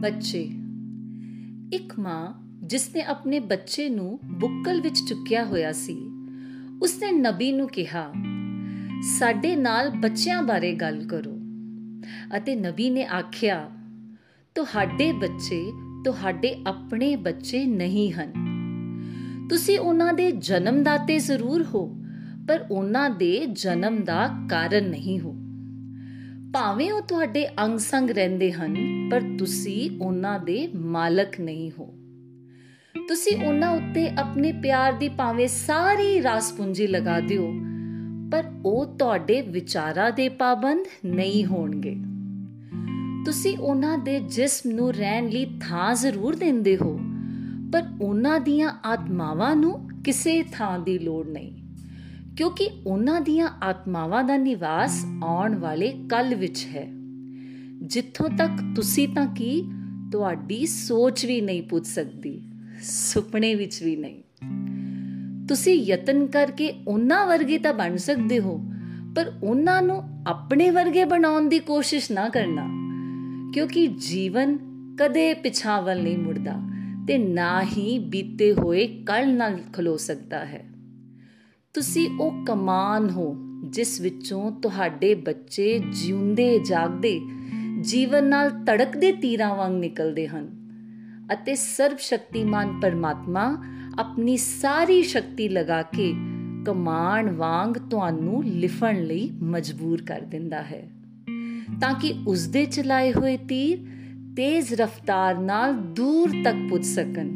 ਬੱਚੇ। ਇੱਕ ਮਾਂ ਜਿਸ ਨੇ ਆਪਣੇ ਬੱਚੇ ਨੂੰ ਬੁੱਕਲ ਵਿੱਚ ਚੁੱਕਿਆ ਹੋਇਆ ਸੀ ਉਸਨੇ ਨਬੀ ਨੂੰ ਕਿਹਾ, ਸਾਡੇ ਨਾਲ ਬੱਚਿਆਂ ਬਾਰੇ ਗੱਲ ਕਰੋ। ਅਤੇ ਨਬੀ ਨੇ ਆਖਿਆ, ਤੁਹਾਡੇ ਬੱਚੇ ਤੁਹਾਡੇ ਆਪਣੇ ਬੱਚੇ ਨਹੀਂ ਹਨ। ਤੁਸੀਂ ਉਹਨਾਂ ਦੇ ਜਨਮਦਾਤੇ ਜ਼ਰੂਰ ਹੋ, ਪਰ ਉਹਨਾਂ ਦੇ ਜਨਮ ਦਾ ਕਾਰਨ ਨਹੀਂ ਹੋ। ਭਾਵੇਂ ਉਹ ਤੁਹਾਡੇ ਅੰਗ ਸੰਗ ਰਹਿੰਦੇ ਹਨ, ਪਰ ਤੁਸੀਂ ਉਹਨਾਂ ਦੇ ਮਾਲਕ ਨਹੀਂ ਹੋ। ਤੁਸੀਂ ਉਹਨਾਂ ਉੱਤੇ ਆਪਣੇ ਪਿਆਰ ਦੀ ਭਾਵੇਂ ਸਾਰੀ ਰਾਸ ਪੂੰਜੀ ਲਗਾ ਦਿਓ, ਪਰ ਉਹ ਤੁਹਾਡੇ ਵਿਚਾਰਾਂ ਦੇ ਪਾਬੰਦ ਨਹੀਂ ਹੋਣਗੇ। ਤੁਸੀਂ ਉਹਨਾਂ ਦੇ ਜਿਸਮ ਨੂੰ ਰਹਿਣ ਲਈ ਥਾਂ ਜ਼ਰੂਰ ਦਿੰਦੇ ਹੋ, ਪਰ ਉਹਨਾਂ ਦੀਆਂ ਆਤਮਾਵਾਂ ਨੂੰ ਕਿਸੇ ਥਾਂ ਦੀ ਲੋੜ ਨਹੀਂ। ਕਿਉਂਕਿ ਉਹਨਾਂ ਦੀਆਂ ਆਤਮਾਵਾਂ ਦਾ ਨਿਵਾਸ ਆਉਣ ਵਾਲੇ ਕੱਲ ਵਿੱਚ ਹੈ। ਜਿੱਥੋਂ ਤੱਕ ਤੁਸੀਂ ਤਾਂ ਕੀ ਤੁਹਾਡੀ ਸੋਚ ਵੀ ਨਹੀਂ ਪੁੱਛ ਸਕਦੀ, ਸੁਪਨੇ ਵਿੱਚ ਵੀ ਨਹੀਂ। ਤੁਸੀਂ ਯਤਨ ਕਰਕੇ ਉਹਨਾਂ ਵਰਗੇ ਤਾਂ ਬਣ ਸਕਦੇ ਹੋ, ਪਰ ਉਹਨਾਂ ਨੂੰ ਆਪਣੇ ਵਰਗੇ ਬਣਾਉਣ ਦੀ ਕੋਸ਼ਿਸ਼ ਨਾ ਕਰਨਾ, ਕਿਉਂਕਿ ਜੀਵਨ ਕਦੇ ਪਿਛਾਵਲ ਨਹੀਂ ਮੁੜਦਾ ਤੇ ਨਾ ਹੀ ਬੀਤੇ ਹੋਏ ਕੱਲ ਨਾਲ ਖਲੋ ਸਕਦਾ ਹੈ। ਤੁਸੀਂ ਉਹ ਕਮਾਨ ਹੋ ਜਿਸ ਵਿੱਚੋਂ ਤੁਹਾਡੇ ਬੱਚੇ ਜਿਉਂਦੇ, ਜਾਗਦੇ, ਜੀਵਨ ਨਾਲ ਧੜਕਦੇ ਤੀਰਾਂ ਵਾਂਗ ਨਿਕਲਦੇ ਹਨ ਅਤੇ ਸਰਬ ਸ਼ਕਤੀਮਾਨ ਪਰਮਾਤਮਾ ਆਪਣੀ ਸਾਰੀ ਸ਼ਕਤੀ ਲਗਾ ਕੇ ਕਮਾਨ ਵਾਂਗ ਤੁਹਾਨੂੰ ਲਿਫਣ ਲਈ ਮਜਬੂਰ ਕਰ ਦਿੰਦਾ ਹੈ। ਤਾਂ ਕਿ ਉਸ ਦੇ ਚਲਾਏ ਹੋਏ ਤੀਰ ਤੇਜ਼ ਰਫ਼ਤਾਰ ਨਾਲ ਦੂਰ ਤੱਕ ਪੁੱਜ ਸਕਣ।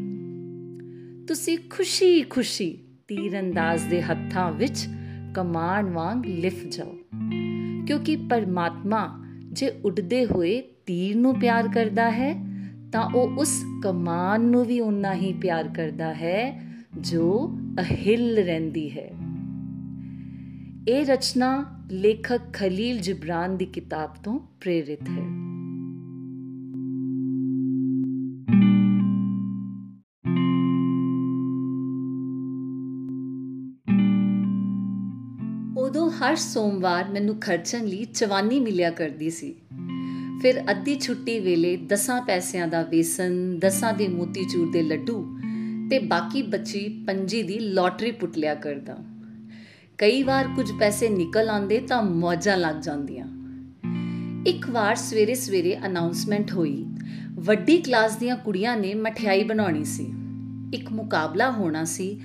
ਤੁਸੀਂ ਖੁਸ਼ੀ-ਖੁਸ਼ੀ ਤੀਰੰਦਾਜ਼ ਦੇ ਹੱਥਾਂ ਵਿੱਚ ਕਮਾਨ ਵਾਂਗ ਲਿਫ ਜਾਓ। ਕਿਉਂਕਿ ਪਰਮਾਤਮਾ ਜੇ ਉੱਡਦੇ ਹੋਏ ਤੀਰ ਨੂੰ ਪਿਆਰ ਕਰਦਾ ਹੈ, ਤਾਂ ਉਹ ਉਸ ਕਮਾਨ ਨੂੰ ਵੀ ਉਨਾ ਹੀ ਪਿਆਰ ਕਰਦਾ ਹੈ ਜੋ ਅਹਿਲ ਰਹਿੰਦੀ ਹੈ। ਇਹ ਰਚਨਾ ਲੇਖਕ ਖਲੀਲ ਜਿਬਰਾਨ ਦੀ ਕਿਤਾਬ ਤੋਂ ਪ੍ਰੇਰਿਤ ਹੈ। ਹਰ ਸੋਮਵਾਰ ਮੈਨੂੰ ਖਰਚਣ ਲਈ ਚਵਾਨੀ ਮਿਲਿਆ ਕਰਦੀ ਸੀ। ਫਿਰ ਅੱਧੀ ਛੁੱਟੀ ਵੇਲੇ 10 ਪੈਸਿਆਂ ਦਾ ਵੇਸਨ 10 ਦੇ ਮੋਤੀਚੂਰ ਦੇ ਲੱਡੂ ਤੇ ਬਾਕੀ ਬਚੀ ਪੰਜੀ ਦੀ ਲੋਟਰੀ ਪੁੱਟ ਲਿਆ ਕਰਦਾ। ਕਈ ਵਾਰ ਕੁਝ ਪੈਸੇ ਨਿਕਲ ਆਂਦੇ ਤਾਂ ਮੌਜਾਂ ਲੱਗ ਜਾਂਦੀਆਂ। ਇੱਕ ਵਾਰ ਸਵੇਰੇ ਸਵੇਰੇ ਅਨਾਉਂਸਮੈਂਟ ਹੋਈ, ਵੱਡੀ ਕਲਾਸ ਦੀਆਂ ਕੁੜੀਆਂ ਨੇ ਮਠਿਆਈ ਬਣਾਉਣੀ ਸੀ। ਇੱਕ ਮੁਕਾਬਲਾ ਹੋਣਾ ਸੀ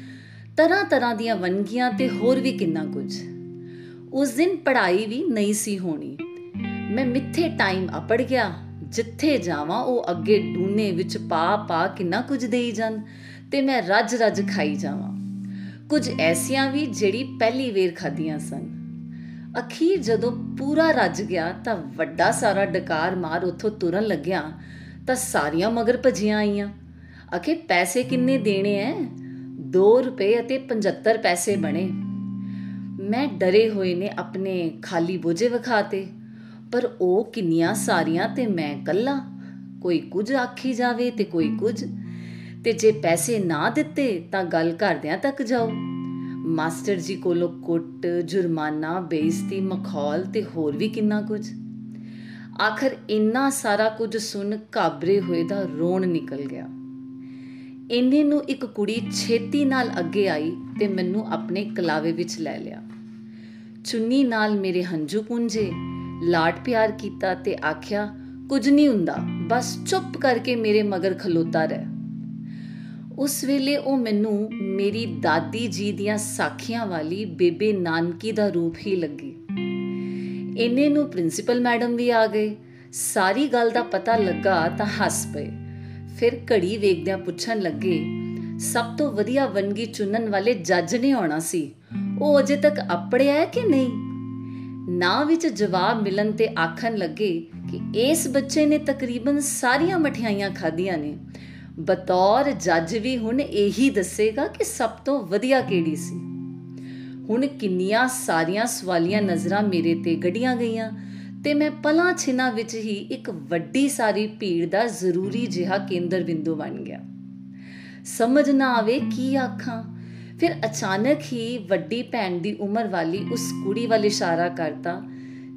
ਤਰ੍ਹਾਂ ਤਰ੍ਹਾਂ ਦੀਆਂ ਵੰਗੀਆਂ ਤੇ ਹੋਰ ਵੀ ਕਿੰਨਾ ਕੁਝ। ਉਸ ਦਿਨ ਪੜ੍ਹਾਈ ਵੀ ਨਹੀਂ ਸੀ ਹੋਣੀ। ਮੈਂ ਮਿੱਥੇ ਟਾਈਮ ਅਪੜ ਗਿਆ। ਜਿੱਥੇ ਜਾਵਾਂ, ਉਹ ਅੱਗੇ ਡੂਨੇ ਵਿੱਚ ਪਾ ਪਾ ਕਿੰਨਾ ਕੁਝ ਦੇਈ ਜਾਣ ਤੇ ਮੈਂ ਰੱਜ ਰੱਜ ਖਾਈ ਜਾਵਾਂ। ਕੁਝ ਐਸੀਆਂ ਵੀ ਜਿਹੜੀ ਪਹਿਲੀ ਵੇਰ ਖਾਧੀਆਂ ਸਨ। ਅਖੀਰ ਜਦੋਂ ਪੂਰਾ ਰੱਜ ਗਿਆ ਤਾਂ ਵੱਡਾ ਸਾਰਾ ਡਕਾਰ ਮਾਰ ਉੱਥੋਂ ਤੁਰਨ ਲੱਗਿਆ ਤਾਂ ਸਾਰੀਆਂ ਮਗਰ ਭਜੀਆਂ ਆਈਆਂ। ਅਖੇ ਪੈਸੇ ਕਿੰਨੇ ਦੇਣੇ ਐ? 2 ਰੁਪਏ ਅਤੇ 75 ਪੈਸੇ ਬਣੇ। ਮੈਂ ਡਰੇ ਹੋਏ ਨੇ ਆਪਣੇ ਖਾਲੀ ਬੋਝੇ ਵਿਖਾਤੇ ਪਰ ਉਹ ਕਿੰਨੀਆਂ ਸਾਰੀਆਂ ਤੇ ਮੈਂ ਕੱਲਾ। ਕੋਈ ਕੁਝ ਆਖੀ ਜਾਵੇ ਤੇ ਕੋਈ ਕੁਝ। ਤੇ ਜੇ ਪੈਸੇ ਨਾ ਦਿੱਤੇ ਤਾਂ ਗੱਲ ਕਰਦਿਆਂ ਤੱਕ ਜਾਓ। ਮਾਸਟਰ ਜੀ ਕੋਲੋਂ ਕੁੱਟ, ਜੁਰਮਾਨਾ, ਬੇਇੱਜ਼ਤੀ, ਮਖੌਲ ਤੇ ਹੋਰ ਵੀ ਕਿੰਨਾ ਕੁਝ। ਆਖਰ ਇੰਨਾ ਸਾਰਾ ਕੁਝ ਸੁਣ ਕਾਬਰੇ ਹੋਏ ਦਾ ਰੋਣ ਨਿਕਲ ਗਿਆ। ਇੰਨੇ ਨੂੰ ਇੱਕ ਕੁੜੀ ਛੇਤੀ ਨਾਲ ਅੱਗੇ ਆਈ ਤੇ ਮੈਨੂੰ ਆਪਣੇ ਕਲਾਵੇ ਵਿੱਚ ਲੈ ਲਿਆ। ਚੁੰਨੀ ਨਾਲ ਮੇਰੇ ਹੰਝੂ ਪੁੰਝੇ। ਲਾਡ ਪਿਆਰ ਕੀਤਾ ਤੇ ਆਖਿਆ, ਕੁਝ ਨਹੀਂ ਹੁੰਦਾ, ਬਸ ਚੁੱਪ ਕਰਕੇ ਮੇਰੇ ਮਗਰ ਖਲੋਤਾ ਰਹਿ। ਉਸ ਵੇਲੇ ਉਹ ਮੈਨੂੰ ਮੇਰੀ ਦਾਦੀ ਜੀ ਦੀਆਂ ਸਾਖੀਆਂ ਵਾਲੀ ਬੇਬੇ ਨਾਨਕੀ ਦਾ ਰੂਪ ਹੀ ਲੱਗੀ। ਇੰਨੇ ਨੂੰ ਪ੍ਰਿੰਸੀਪਲ ਮੈਡਮ ਵੀ ਆ ਗਏ। ਸਾਰੀ ਗੱਲ ਦਾ ਪਤਾ ਲੱਗਾ ਤਾਂ ਹੱਸ ਪਏ। ਫਿਰ ਘੜੀ ਵੇਖਦਿਆਂ ਪੁੱਛਣ ਲੱਗੇ, ਸਭ ਤੋਂ ਵਧੀਆ ਵੰਗੀ ਚੁਣਨ ਵਾਲੇ ਜੱਜ ਨੇ ਆਉਣਾ ਸੀ। ਉਹ ਅਜੇ ਤੱਕ ਅਪੜਿਆ ਹੈ ਕਿ ਨਹੀਂ? ਨਾ ਵਿੱਚ ਜਵਾਬ ਮਿਲਣ ਤੇ ਆਖਣ ਲੱਗੇ ਕਿ ਇਸ ਬੱਚੇ ਨੇ ਤਕਰੀਬਨ ਸਾਰੀਆਂ ਮਠਿਆਈਆਂ ਖਾਧੀਆਂ ਨੇ। ਬਤੌਰ ਜੱਜ ਵੀ ਹੁਣ ਇਹੀ ਦੱਸੇਗਾ ਕਿ ਸਭ ਤੋਂ ਵਧੀਆ ਕਿਹੜੀ ਸੀ। ਹੁਣ ਕਿੰਨੀਆਂ ਸਾਰੀਆਂ ਸਵਾਲੀਆਂ ਨਜ਼ਰਾਂ ਮੇਰੇ ਤੇ ਗੜੀਆਂ ਗਈਆਂ ਤੇ ਮੈਂ ਪਲਾਂ ਛਿਨਾ ਵਿੱਚ ਹੀ ਇੱਕ ਵੱਡੀ ਸਾਰੀ ਭੀੜ ਦਾ ਜ਼ਰੂਰੀ ਜਿਹਾ ਕੇਂਦਰ ਬਿੰਦੂ ਬਣ ਗਿਆ। ਸਮਝ ਨਾ ਆਵੇ ਕੀ ਆਖਾਂ। ਫਿਰ ਅਚਾਨਕ ਹੀ ਵੱਡੀ ਭੈਣ ਦੀ ਉਮਰ ਵਾਲੀ ਉਸ ਕੁੜੀ ਵੱਲ ਇਸ਼ਾਰਾ ਕਰਤਾ,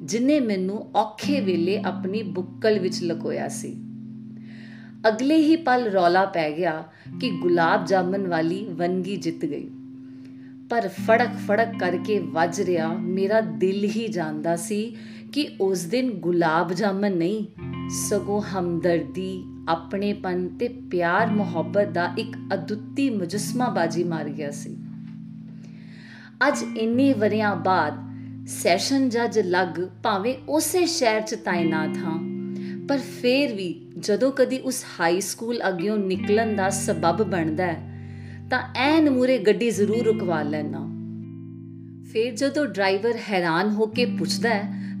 ਜਿਨੇ ਮੈਨੂੰ ਔਖੇ ਵੇਲੇ ਆਪਣੀ ਬੁੱਕਲ ਵਿੱਚ ਲਕੋਇਆ ਸੀ। ਅਗਲੇ ਹੀ ਪਲ ਰੌਲਾ ਪੈ ਗਿਆ ਕਿ ਗੁਲਾਬ ਜਾਮਨ ਵਾਲੀ ਵੰਗੀ ਜਿੱਤ ਗਈ। ਪਰ ਫੜਕ ਫੜਕ ਕਰਕੇ ਵੱਜ ਰਿਹਾ, ਮੇਰਾ ਦਿਲ ਹੀ ਜਾਣਦਾ ਸੀ ਕਿ ਉਸ ਦਿਨ ਗੁਲਾਬ ਜਾਮਨ ਨਹੀਂ, ਸਗੋਂ ਹਮਦਰਦੀ ਆਪਣੇਪਨ ਤੇ ਪਿਆਰ, ਮੁਹੱਬਤ ਦਾ ਇੱਕ ਅਦੁੱਤੀ ਮੁਜਸਮਾ ਬਾਜੀ ਮਾਰ ਗਿਆ ਸੀ। ਅੱਜ ਇੰਨੇ ਵਰਿਆਂ ਬਾਅਦ ਸੈਸ਼ਨ ਜੱਜ ਲੱਗ ਭਾਵੇਂ ਉਸੇ ਸ਼ਹਿਰ 'ਚ ਤਾਇਨਾਤ ਹਾਂ, ਪਰ ਫੇਰ ਵੀ ਜਦੋਂ ਕਦੀ ਉਸ ਹਾਈ ਸਕੂਲ ਅੱਗਿਓਂ ਨਿਕਲਣ ਦਾ ਸਬਬ ਬਣਦਾ ਤਾਂ ਐਨ ਮੂਰੇ ਗੱਡੀ ਜ਼ਰੂਰ ਰੁਕਵਾ ਲੈਣਾ ਫੇਰ ਜਦੋਂ ਡਰਾਈਵਰ ਹੈਰਾਨ ਹੋ ਕੇ ਪੁੱਛਦਾ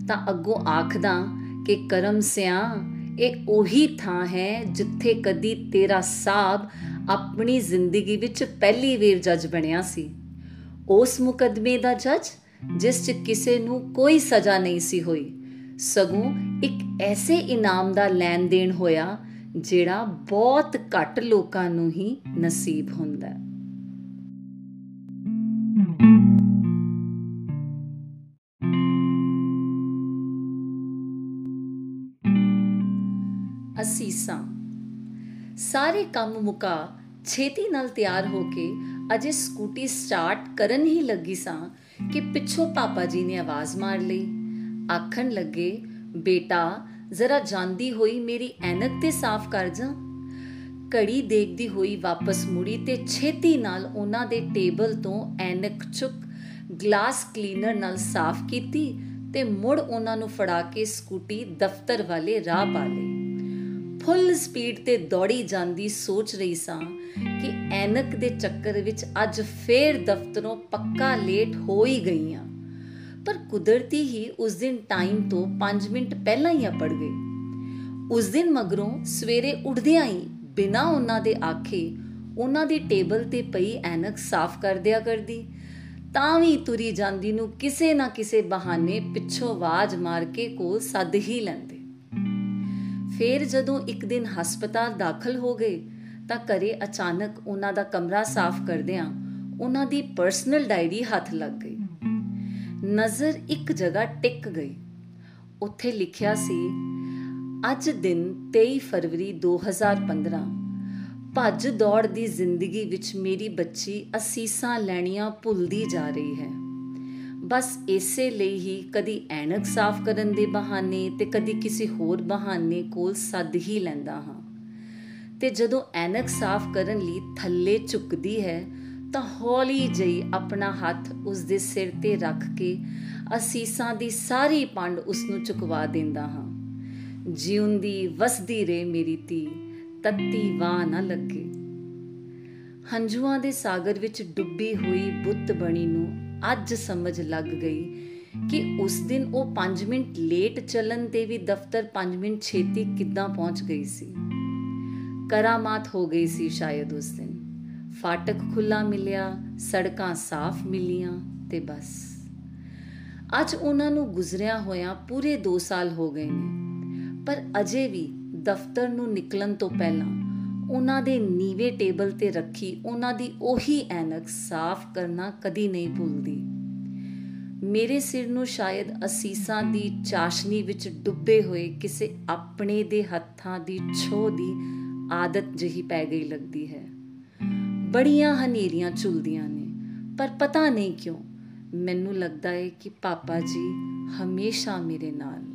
ਤਾਂ ਅੱਗੋਂ ਆਖਦਾ ਕਿ ਕਰਮ ਸਿਆ ਇਹ ਉਹੀ ਥਾਂ ਹੈ ਜਿੱਥੇ ਕਦੀ ਤੇਰਾ ਸਾਬ ਆਪਣੀ ਜ਼ਿੰਦਗੀ ਵਿੱਚ ਪਹਿਲੀ ਵਾਰ ਜੱਜ ਬਣਿਆ ਸੀ। ਉਸ ਮੁਕਦਮੇ ਦਾ ਜੱਜ, ਜਿਸ 'ਚ ਕਿਸੇ ਨੂੰ ਕੋਈ ਸਜ਼ਾ ਨਹੀਂ ਸੀ ਹੋਈ, ਸਗੋਂ ਇੱਕ ਐਸੇ ਇਨਾਮ ਦਾ ਲੈਣ ਦੇਣ ਹੋਇਆ, ਜਿਹੜਾ ਬਹੁਤ ਘੱਟ ਲੋਕਾਂ ਨੂੰ ਹੀ ਨਸੀਬ ਹੁੰਦਾ। ਹੈ ਅਸੀਸਾਂ। ਸਾਰੇ ਕੰਮ ਮੁਕਾ ਛੇਤੀ ਨਾਲ ਤਿਆਰ ਹੋ ਕੇ ਅਜੇ ਸਕੂਟੀ ਸਟਾਰਟ ਕਰਨ ਹੀ ਲੱਗੀ ਸਾਂ ਕਿ ਪਿੱਛੋਂ ਪਾਪਾ ਜੀ ਨੇ ਆਵਾਜ਼ ਮਾਰ ਲਈ। ਆਖਣ ਲੱਗੇ, ਬੇਟਾ, ਜ਼ਰਾ ਜਾਂਦੀ ਹੋਈ ਮੇਰੀ ਐਨਕ ਤੇ ਸਾਫ਼ ਕਰ ਜਾ। ਕੜੀ ਦੇਖਦੀ ਹੋਈ ਵਾਪਸ ਮੁੜੀ ਤੇ ਛੇਤੀ ਨਾਲ ਉਹਨਾਂ ਦੇ ਟੇਬਲ ਤੋਂ ਐਨਕ ਚੁੱਕ ਗਲਾਸ ਕਲੀਨਰ ਨਾਲ ਸਾਫ਼ ਕੀਤੀ ਤੇ ਮੁੜ ਉਹਨਾਂ ਨੂੰ ਫੜਾ ਕੇ ਸਕੂਟੀ ਦਫ਼ਤਰ ਵਾਲੇ ਰਾਹ ਪਾ ਲਈ ਫੁੱਲ ਸਪੀਡ ਤੇ ਦੌੜੀ ਜਾਂਦੀ ਸੋਚ ਰਹੀ ਸਾਂ ਕਿ ਐਨਕ ਦੇ ਚੱਕਰ ਵਿੱਚ ਅੱਜ ਫੇਰ ਦਫ਼ਤਰੋਂ ਪੱਕਾ ਲੇਟ ਹੋ ਹੀ ਗਈਆਂ। ਪਰ ਕੁਦਰਤੀ ਹੀ ਉਸ ਦਿਨ ਟਾਈਮ ਤੋਂ 5 ਮਿੰਟ ਪਹਿਲਾਂ ਹੀ ਅਪੜ ਗਈ ਉਸ ਦਿਨ ਮਗਰੋਂ ਸਵੇਰੇ ਉੱਠਦਿਆਂ ਹੀ ਬਿਨਾਂ ਉਹਨਾਂ ਦੇ ਆਖੇ ਉਹਨਾਂ ਦੀ ਟੇਬਲ ਤੇ ਪਈ ਐਨਕ ਸਾਫ਼ ਕਰ ਦਿਆ ਕਰਦੀ। ਤਾਂ ਵੀ ਤੁਰੀ ਜਾਂਦੀ ਨੂੰ ਕਿਸੇ ਨਾ ਕਿਸੇ ਬਹਾਨੇ ਪਿੱਛੋਂ ਆਵਾਜ਼ ਮਾਰ ਕੇ ਕੋਲ ਸੱਦ ਹੀ ਲੈਂਦੇ। ਫੇਰ ਜਦੋਂ ਇੱਕ ਦਿਨ ਹਸਪਤਾਲ ਦਾਖਲ ਹੋ ਗਏ, ਤਾਂ ਘਰੇ ਅਚਾਨਕ ਉਹਨਾਂ ਦਾ ਕਮਰਾ ਸਾਫ਼ ਕਰਦਿਆਂ ਉਹਨਾਂ ਦੀ ਪਰਸਨਲ ਡਾਇਰੀ ਹੱਥ ਲੱਗ ਗਈ। ਨਜ਼ਰ ਇੱਕ ਜਗ੍ਹਾ ਟਿਕ ਗਈ। ਉੱਥੇ ਲਿਖਿਆ ਸੀ, ਅੱਜ ਦਿਨ 23 ਫਰਵਰੀ 2015 ਭੱਜ ਦੌੜ ਦੀ ਜ਼ਿੰਦਗੀ ਵਿੱਚ ਮੇਰੀ ਬੱਚੀ ਅਸੀਸਾਂ ਲੈਣੀਆਂ ਭੁੱਲਦੀ ਜਾ ਰਹੀ ਹੈ। ਬਸ ਇਸੇ ਲਈ ਹੀ ਕਦੀ ਐਨਕ ਸਾਫ਼ ਕਰਨ ਦੇ ਬਹਾਨੇ ਤੇ ਕਦੀ ਕਿਸੇ ਹੋਰ ਬਹਾਨੇ ਕੋਲ ਸੱਦ ਹੀ ਲੈਂਦਾ ਹਾਂ। ਤੇ ਜਦੋਂ ਐਨਕ ਸਾਫ਼ ਕਰਨ ਲਈ ਥੱਲੇ ਝੁਕਦੀ ਹੈ, ਤਾਂ ਹੌਲੀ ਜਿਹੀ ਆਪਣਾ ਹੱਥ ਉਸ ਦੇ ਸਿਰ ਤੇ ਰੱਖ ਕੇ ਅਸੀਸਾਂ ਦੀ ਸਾਰੀ ਪੰਡ ਉਸ ਨੂੰ ਚੁਕਵਾ ਦਿੰਦਾ ਹਾਂ। ਜਿਉਂਦੀ ਵਸਦੀ ਰੇ ਮੇਰੀ ਧੀ, ਤੱਤੀ ਵਾਹ ਨਾ ਲੱਗੇ। ਹੰਝੂਆਂ ਦੇ ਸਾਗਰ ਵਿੱਚ ਡੁੱਬੀ ਹੋਈ ਬੁੱਤ ਬਣੀ ਨੂੰ ਅੱਜ ਸਮਝ ਲੱਗ ਗਈ ਕਿ ਉਸ ਦਿਨ ਉਹ 5 ਮਿੰਟ ਲੇਟ ਚੱਲਣ ਤੇ ਵੀ ਦਫ਼ਤਰ 5 ਮਿੰਟ ਛੇਤੀ ਕਿੱਦਾਂ ਪਹੁੰਚ ਗਈ ਸੀ। ਕਰਾਮਾਤ ਹੋ ਗਈ ਸੀ ਸ਼ਾਇਦ ਉਸ ਦਿਨ। ਫਾਟਕ ਖੁੱਲਾ ਮਿਲਿਆ, ਸੜਕਾਂ ਸਾਫ਼ ਮਿਲੀਆਂ ਤੇ ਬਸ। ਅੱਜ ਉਹਨਾਂ ਨੂੰ ਗੁਜ਼ਰਿਆ ਹੋਇਆਂ ਪੂਰੇ 2 ਸਾਲ ਹੋ ਗਏ ਨੇ। ਪਰ ਅਜੇ ਵੀ ਦਫ਼ਤਰ ਨੂੰ ਨਿਕਲਣ ਤੋਂ ਪਹਿਲਾਂ ਉਹਨਾਂ ਦੇ ਨੀਵੇਂ ਟੇਬਲ ਤੇ ਰੱਖੀ ਉਹਨਾਂ ਦੀ ਉਹੀ ਐਨਕ ਸਾਫ਼ ਕਰਨਾ ਕਦੀ ਨਹੀਂ ਭੁੱਲਦੀ। ਮੇਰੇ ਸਿਰ ਨੂੰ ਸ਼ਾਇਦ ਅਸੀਸਾਂ ਦੀ ਚਾਸ਼ਨੀ ਵਿੱਚ ਡੁੱਬੇ ਹੋਏ ਕਿਸੇ ਆਪਣੇ ਦੇ ਹੱਥਾਂ ਦੀ ਛੋ ਦੀ ਆਦਤ ਜਿਹੀ ਪੈ ਗਈ ਲੱਗਦੀ ਹੈ। ਬੜੀਆਂ ਹਨੇਰੀਆਂ ਝੁਲਦੀਆਂ ਨੇ, ਪਰ ਪਤਾ ਨਹੀਂ ਕਿਉਂ ਮੈਨੂੰ ਲੱਗਦਾ ਹੈ ਕਿ ਪਾਪਾ ਜੀ ਹਮੇਸ਼ਾ ਮੇਰੇ ਨਾਲ। ਨੇ